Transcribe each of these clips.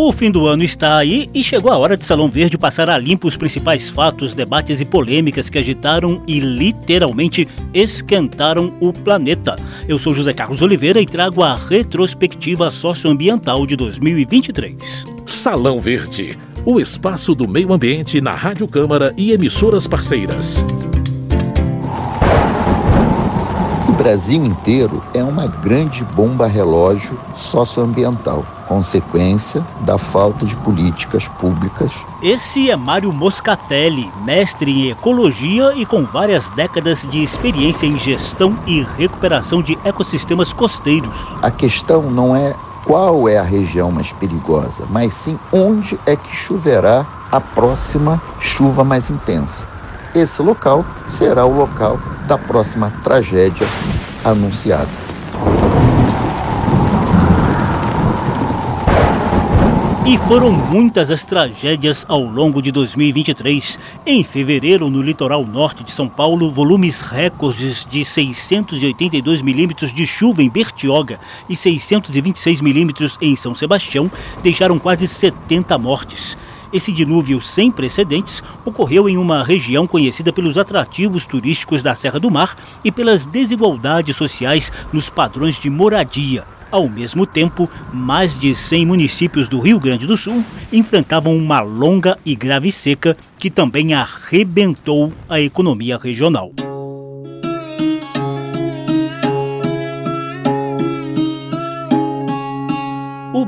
O fim do ano está aí e chegou a hora de Salão Verde passar a limpo os principais fatos, debates e polêmicas que agitaram e literalmente esquentaram o planeta. Eu sou José Carlos Oliveira e trago a retrospectiva socioambiental de 2023. Salão Verde, o espaço do meio ambiente na Rádio Câmara e emissoras parceiras. O Brasil inteiro é uma grande bomba relógio socioambiental consequência da falta de políticas públicas. Esse é Mário Moscatelli, mestre em ecologia e com várias décadas de experiência em gestão e recuperação de ecossistemas costeiros. A questão não é qual é a região mais perigosa, mas sim onde é que choverá a próxima chuva mais intensa. Esse local será o local da próxima tragédia anunciada. E foram muitas as tragédias ao longo de 2023. Em fevereiro, no litoral norte de São Paulo, volumes recordes de 682 milímetros de chuva em Bertioga e 626 milímetros em São Sebastião deixaram quase 70 mortes. Esse dilúvio sem precedentes ocorreu em uma região conhecida pelos atrativos turísticos da Serra do Mar e pelas desigualdades sociais nos padrões de moradia. Ao mesmo tempo, mais de 100 municípios do Rio Grande do Sul enfrentavam uma longa e grave seca que também arrebentou a economia regional.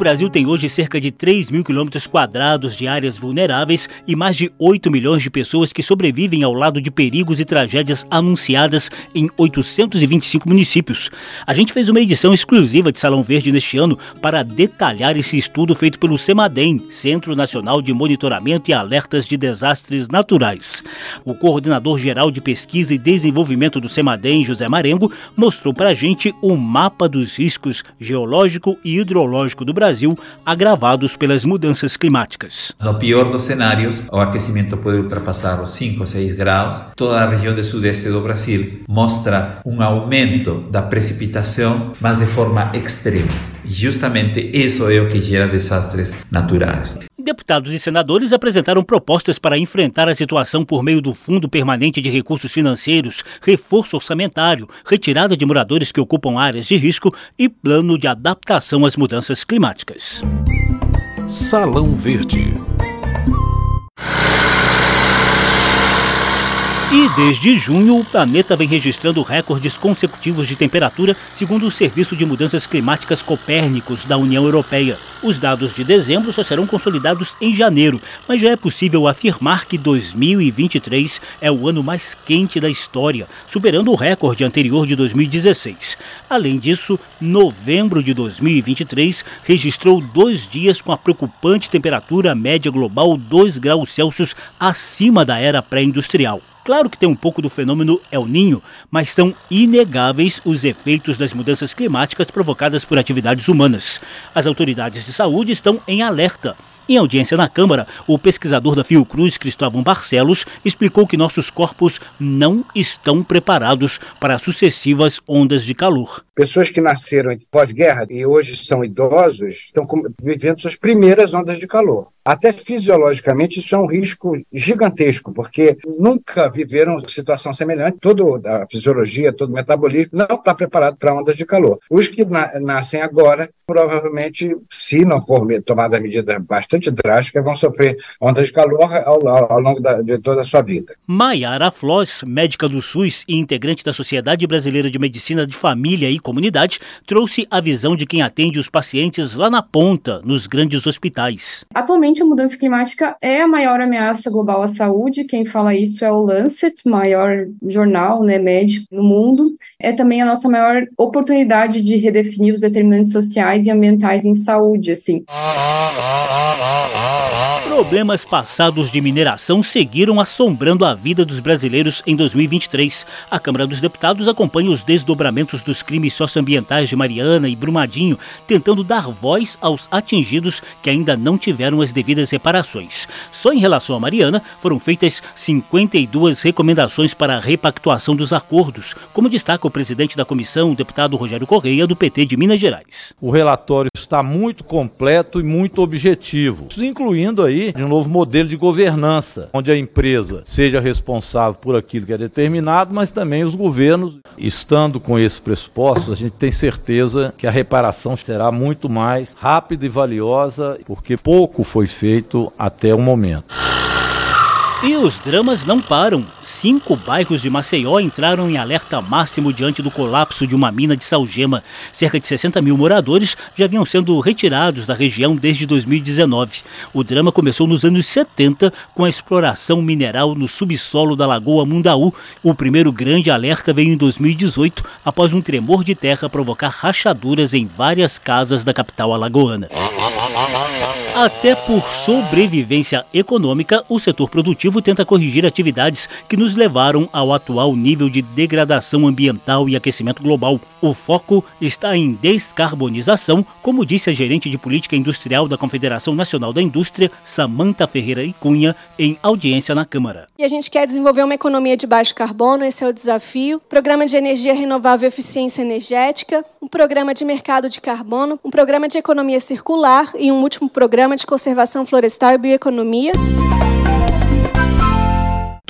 Brasil tem hoje cerca de 3 mil quilômetros quadrados de áreas vulneráveis e mais de 8 milhões de pessoas que sobrevivem ao lado de perigos e tragédias anunciadas em 825 municípios. A gente fez uma edição exclusiva de Salão Verde neste ano para detalhar esse estudo feito pelo CEMADEM, Centro Nacional de Monitoramento e Alertas de Desastres Naturais. O coordenador geral de pesquisa e desenvolvimento do CEMADEM, José Marengo, mostrou para a gente o mapa dos riscos geológico e hidrológico do Brasil Brasil agravados pelas mudanças climáticas. No pior dos cenários, o aquecimento pode ultrapassar os 5 ou 6 graus. Toda a região do sudeste do Brasil mostra um aumento da precipitação, mas de forma extrema. Justamente isso é o que gera desastres naturais. Deputados e senadores apresentaram propostas para enfrentar a situação por meio do Fundo Permanente de Recursos Financeiros, reforço orçamentário, retirada de moradores que ocupam áreas de risco e plano de adaptação às mudanças climáticas. Salão Verde. E desde junho, o planeta vem registrando recordes consecutivos de temperatura, segundo o Serviço de Mudanças Climáticas Copérnicos da União Europeia. Os dados de dezembro só serão consolidados em janeiro, mas já é possível afirmar que 2023 é o ano mais quente da história, superando o recorde anterior de 2016. Além disso, novembro de 2023 registrou dois dias com a preocupante temperatura média global 2 graus Celsius acima da era pré-industrial. Claro que tem um pouco do fenômeno El Ninho, mas são inegáveis os efeitos das mudanças climáticas provocadas por atividades humanas. As autoridades de saúde estão em alerta em audiência na Câmara, o pesquisador da Fiocruz, Cristóvão Barcelos, explicou que nossos corpos não estão preparados para sucessivas ondas de calor. Pessoas que nasceram pós-guerra e hoje são idosos estão vivendo suas primeiras ondas de calor. Até fisiologicamente, isso é um risco gigantesco, porque nunca viveram situação semelhante. Toda a fisiologia, todo o metabolismo não está preparado para ondas de calor. Os que na nascem agora, provavelmente, se não for tomada medida bastante drástica, vão sofrer ondas de calor ao, ao longo da, de toda a sua vida. Maiara Floss, médica do SUS e integrante da Sociedade Brasileira de Medicina de Família e Comunidade, trouxe a visão de quem atende os pacientes lá na ponta, nos grandes hospitais. Atualmente, Atualmente, a mudança climática é a maior ameaça global à saúde. Quem fala isso é o Lancet, maior jornal né, médico no mundo. É também a nossa maior oportunidade de redefinir os determinantes sociais e ambientais em saúde. Assim. Problemas passados de mineração seguiram assombrando a vida dos brasileiros em 2023. A Câmara dos Deputados acompanha os desdobramentos dos crimes socioambientais de Mariana e Brumadinho, tentando dar voz aos atingidos que ainda não tiveram as devidas reparações. Só em relação a Mariana, foram feitas 52 recomendações para a repactuação dos acordos, como destaca o presidente da comissão, o deputado Rogério Correia, do PT de Minas Gerais. O relatório está muito completo e muito objetivo, incluindo aí um novo modelo de governança, onde a empresa seja responsável por aquilo que é determinado, mas também os governos. Estando com esses pressupostos, a gente tem certeza que a reparação será muito mais rápida e valiosa, porque pouco foi feito até o momento. E os dramas não param. Cinco bairros de Maceió entraram em alerta máximo diante do colapso de uma mina de salgema. Cerca de 60 mil moradores já vinham sendo retirados da região desde 2019. O drama começou nos anos 70 com a exploração mineral no subsolo da Lagoa Mundaú. O primeiro grande alerta veio em 2018, após um tremor de terra provocar rachaduras em várias casas da capital alagoana. Até por sobrevivência econômica, o setor produtivo tenta corrigir atividades que nos levaram ao atual nível de degradação ambiental e aquecimento global. O foco está em descarbonização, como disse a gerente de política industrial da Confederação Nacional da Indústria, Samanta Ferreira e Cunha, em audiência na Câmara. E a gente quer desenvolver uma economia de baixo carbono, esse é o desafio. Programa de energia renovável e eficiência energética, um programa de mercado de carbono, um programa de economia circular e um último programa de conservação florestal e bioeconomia.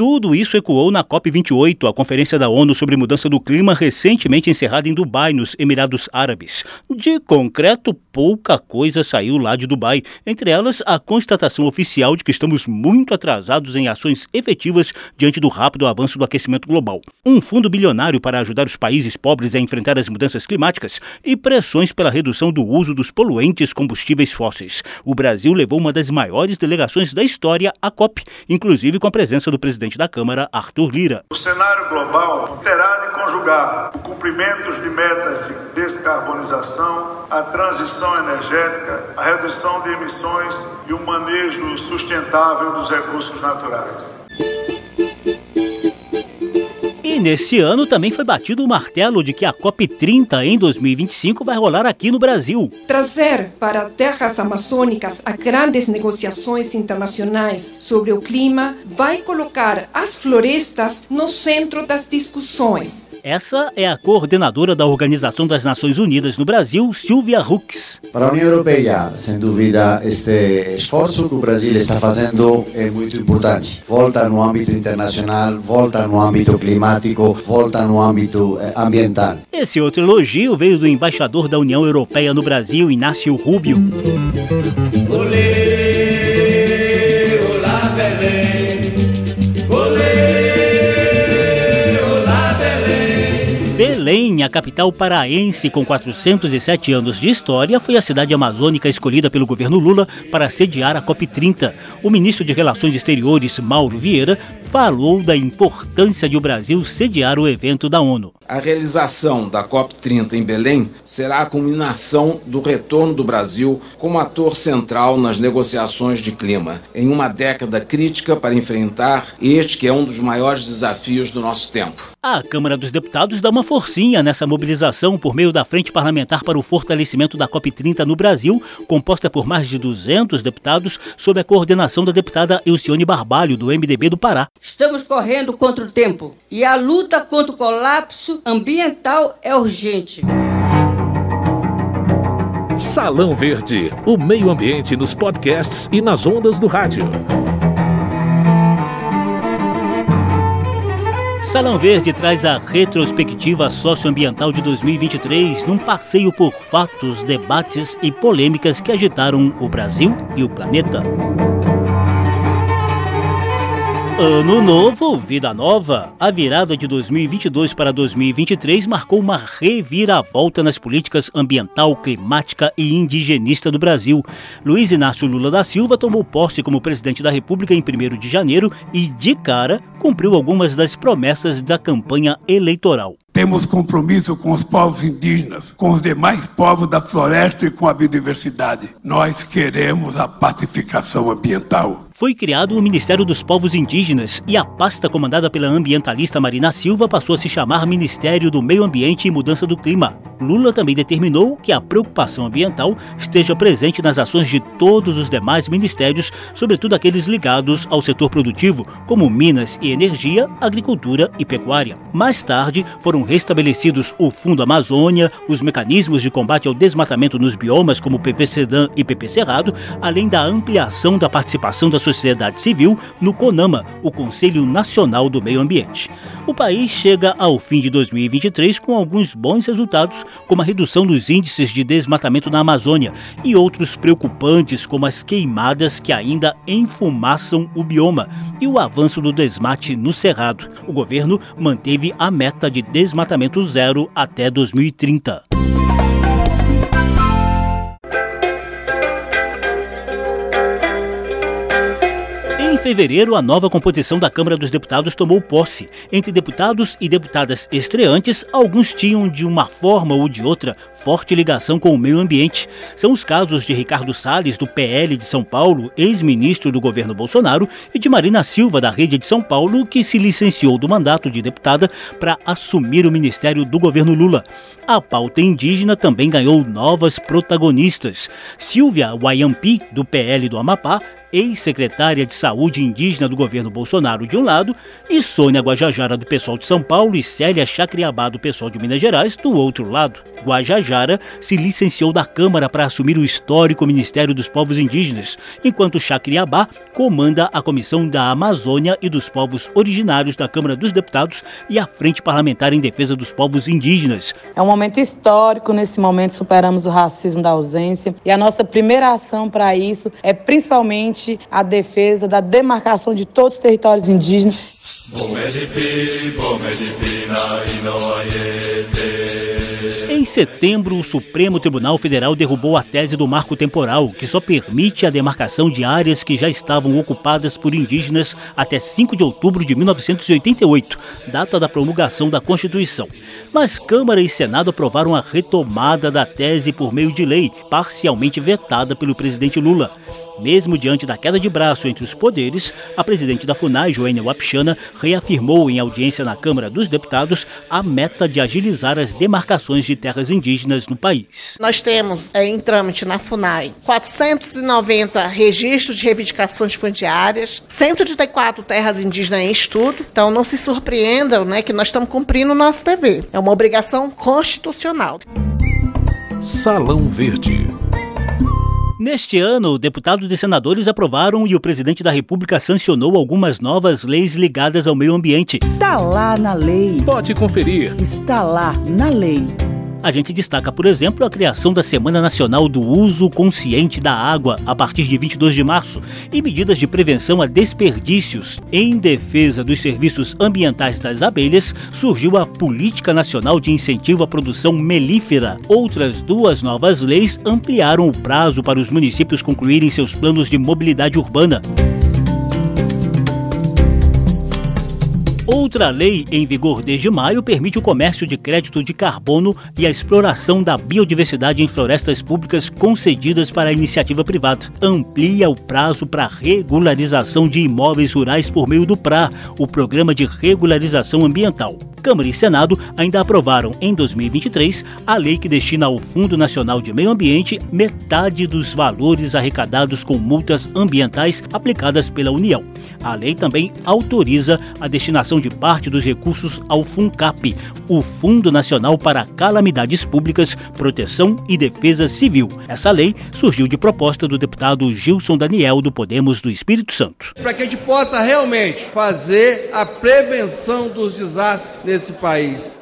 Tudo isso ecoou na COP28, a Conferência da ONU sobre Mudança do Clima, recentemente encerrada em Dubai, nos Emirados Árabes. De concreto, pouca coisa saiu lá de Dubai, entre elas a constatação oficial de que estamos muito atrasados em ações efetivas diante do rápido avanço do aquecimento global. Um fundo bilionário para ajudar os países pobres a enfrentar as mudanças climáticas e pressões pela redução do uso dos poluentes combustíveis fósseis. O Brasil levou uma das maiores delegações da história à COP, inclusive com a presença do presidente presidente da Câmara, Arthur Lira. O cenário global terá de conjugar o cumprimento de metas de descarbonização, a transição energética, a redução de emissões e o manejo sustentável dos recursos naturais. Nesse ano também foi batido o martelo de que a COP30 em 2025 vai rolar aqui no Brasil. Trazer para terras amazônicas a grandes negociações internacionais sobre o clima vai colocar as florestas no centro das discussões. Essa é a coordenadora da Organização das Nações Unidas no Brasil, Silvia Hux. Para a União Europeia, sem dúvida, este esforço que o Brasil está fazendo é muito importante. Volta no âmbito internacional, volta no âmbito climático, volta no âmbito eh, ambiental. Esse outro elogio veio do embaixador da União Europeia no Brasil, Inácio Rubio. Olê! Belém, a capital paraense com 407 anos de história, foi a cidade amazônica escolhida pelo governo Lula para sediar a COP30. O ministro de Relações Exteriores, Mauro Vieira, falou da importância de o Brasil sediar o evento da ONU. A realização da COP30 em Belém será a culminação do retorno do Brasil como ator central nas negociações de clima, em uma década crítica para enfrentar este que é um dos maiores desafios do nosso tempo. A Câmara dos Deputados dá uma forcinha nessa mobilização por meio da Frente Parlamentar para o Fortalecimento da COP30 no Brasil, composta por mais de 200 deputados, sob a coordenação da deputada Elcione Barbalho, do MDB do Pará. Estamos correndo contra o tempo e a luta contra o colapso ambiental é urgente. Salão Verde, o meio ambiente nos podcasts e nas ondas do rádio. Salão Verde traz a retrospectiva socioambiental de 2023 num passeio por fatos, debates e polêmicas que agitaram o Brasil e o planeta. Ano novo, vida nova. A virada de 2022 para 2023 marcou uma reviravolta nas políticas ambiental, climática e indigenista do Brasil. Luiz Inácio Lula da Silva tomou posse como presidente da República em 1 de janeiro e, de cara, cumpriu algumas das promessas da campanha eleitoral. Temos compromisso com os povos indígenas, com os demais povos da floresta e com a biodiversidade. Nós queremos a pacificação ambiental foi criado o Ministério dos Povos Indígenas e a pasta comandada pela ambientalista Marina Silva passou a se chamar Ministério do Meio Ambiente e Mudança do Clima. Lula também determinou que a preocupação ambiental esteja presente nas ações de todos os demais ministérios, sobretudo aqueles ligados ao setor produtivo, como Minas e Energia, Agricultura e Pecuária. Mais tarde, foram restabelecidos o Fundo Amazônia, os mecanismos de combate ao desmatamento nos biomas, como PPCDAN e PP Cerrado, além da ampliação da participação da sociedade civil no CONAMA, o Conselho Nacional do Meio Ambiente. O país chega ao fim de 2023 com alguns bons resultados, como a redução dos índices de desmatamento na Amazônia e outros preocupantes, como as queimadas que ainda enfumaçam o bioma e o avanço do desmate no Cerrado. O governo manteve a meta de desmatamento zero até 2030. Fevereiro, a nova composição da Câmara dos Deputados tomou posse. Entre deputados e deputadas estreantes, alguns tinham, de uma forma ou de outra, forte ligação com o meio ambiente. São os casos de Ricardo Salles, do PL de São Paulo, ex-ministro do governo Bolsonaro, e de Marina Silva, da Rede de São Paulo, que se licenciou do mandato de deputada para assumir o ministério do governo Lula. A pauta indígena também ganhou novas protagonistas. Silvia Wayampi, do PL do Amapá, ex-secretária de Saúde indígena do governo Bolsonaro de um lado, e Sônia Guajajara do pessoal de São Paulo e Célia Chacriabá do pessoal de Minas Gerais do outro lado. Guajajara se licenciou da Câmara para assumir o histórico Ministério dos Povos Indígenas, enquanto Chacriabá comanda a Comissão da Amazônia e dos Povos Originários da Câmara dos Deputados e a Frente Parlamentar em Defesa dos Povos Indígenas. É um momento histórico, nesse momento superamos o racismo da ausência e a nossa primeira ação para isso é principalmente a defesa da demarcação de todos os territórios indígenas. Em setembro, o Supremo Tribunal Federal derrubou a tese do marco temporal, que só permite a demarcação de áreas que já estavam ocupadas por indígenas até 5 de outubro de 1988, data da promulgação da Constituição. Mas Câmara e Senado aprovaram a retomada da tese por meio de lei, parcialmente vetada pelo presidente Lula. Mesmo diante da queda de braço entre os poderes, a presidente da FUNAI, Joênia Wapchana, reafirmou em audiência na Câmara dos Deputados a meta de agilizar as demarcações de terras indígenas no país. Nós temos é, em trâmite na FUNAI 490 registros de reivindicações fundiárias, 134 terras indígenas em estudo. Então não se surpreendam né, que nós estamos cumprindo o nosso dever. É uma obrigação constitucional. Salão Verde. Neste ano, deputados e senadores aprovaram e o presidente da República sancionou algumas novas leis ligadas ao meio ambiente. Está lá na lei. Pode conferir. Está lá na lei. A gente destaca, por exemplo, a criação da Semana Nacional do Uso Consciente da Água a partir de 22 de março e medidas de prevenção a desperdícios. Em defesa dos serviços ambientais das abelhas, surgiu a Política Nacional de Incentivo à Produção Melífera. Outras duas novas leis ampliaram o prazo para os municípios concluírem seus planos de mobilidade urbana. Outra lei em vigor desde maio permite o comércio de crédito de carbono e a exploração da biodiversidade em florestas públicas concedidas para a iniciativa privada. Amplia o prazo para regularização de imóveis rurais por meio do PRA, o Programa de Regularização Ambiental. Câmara e Senado ainda aprovaram em 2023 a lei que destina ao Fundo Nacional de Meio Ambiente metade dos valores arrecadados com multas ambientais aplicadas pela União. A lei também autoriza a destinação de parte dos recursos ao FUNCAP, o Fundo Nacional para Calamidades Públicas, Proteção e Defesa Civil. Essa lei surgiu de proposta do deputado Gilson Daniel do Podemos do Espírito Santo. Para que a gente possa realmente fazer a prevenção dos desastres nesse país.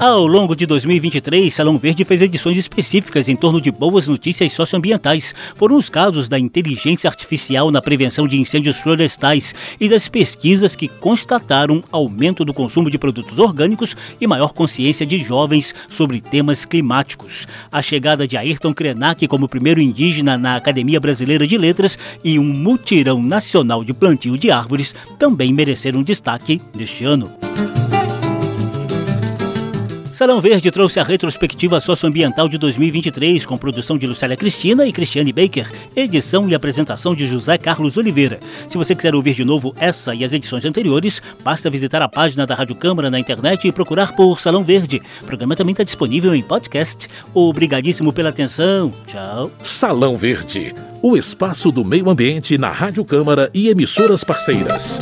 Ao longo de 2023, Salão Verde fez edições específicas em torno de boas notícias socioambientais. Foram os casos da inteligência artificial na prevenção de incêndios florestais e das pesquisas que constataram aumento do consumo de produtos orgânicos e maior consciência de jovens sobre temas climáticos. A chegada de Ayrton Krenak como primeiro indígena na Academia Brasileira de Letras e um mutirão nacional de plantio de árvores também mereceram destaque neste ano. Salão Verde trouxe a retrospectiva socioambiental de 2023, com produção de Lucélia Cristina e Cristiane Baker, edição e apresentação de José Carlos Oliveira. Se você quiser ouvir de novo essa e as edições anteriores, basta visitar a página da Rádio Câmara na internet e procurar por Salão Verde. O programa também está disponível em podcast. Obrigadíssimo pela atenção. Tchau. Salão Verde, o espaço do meio ambiente na Rádio Câmara e emissoras parceiras.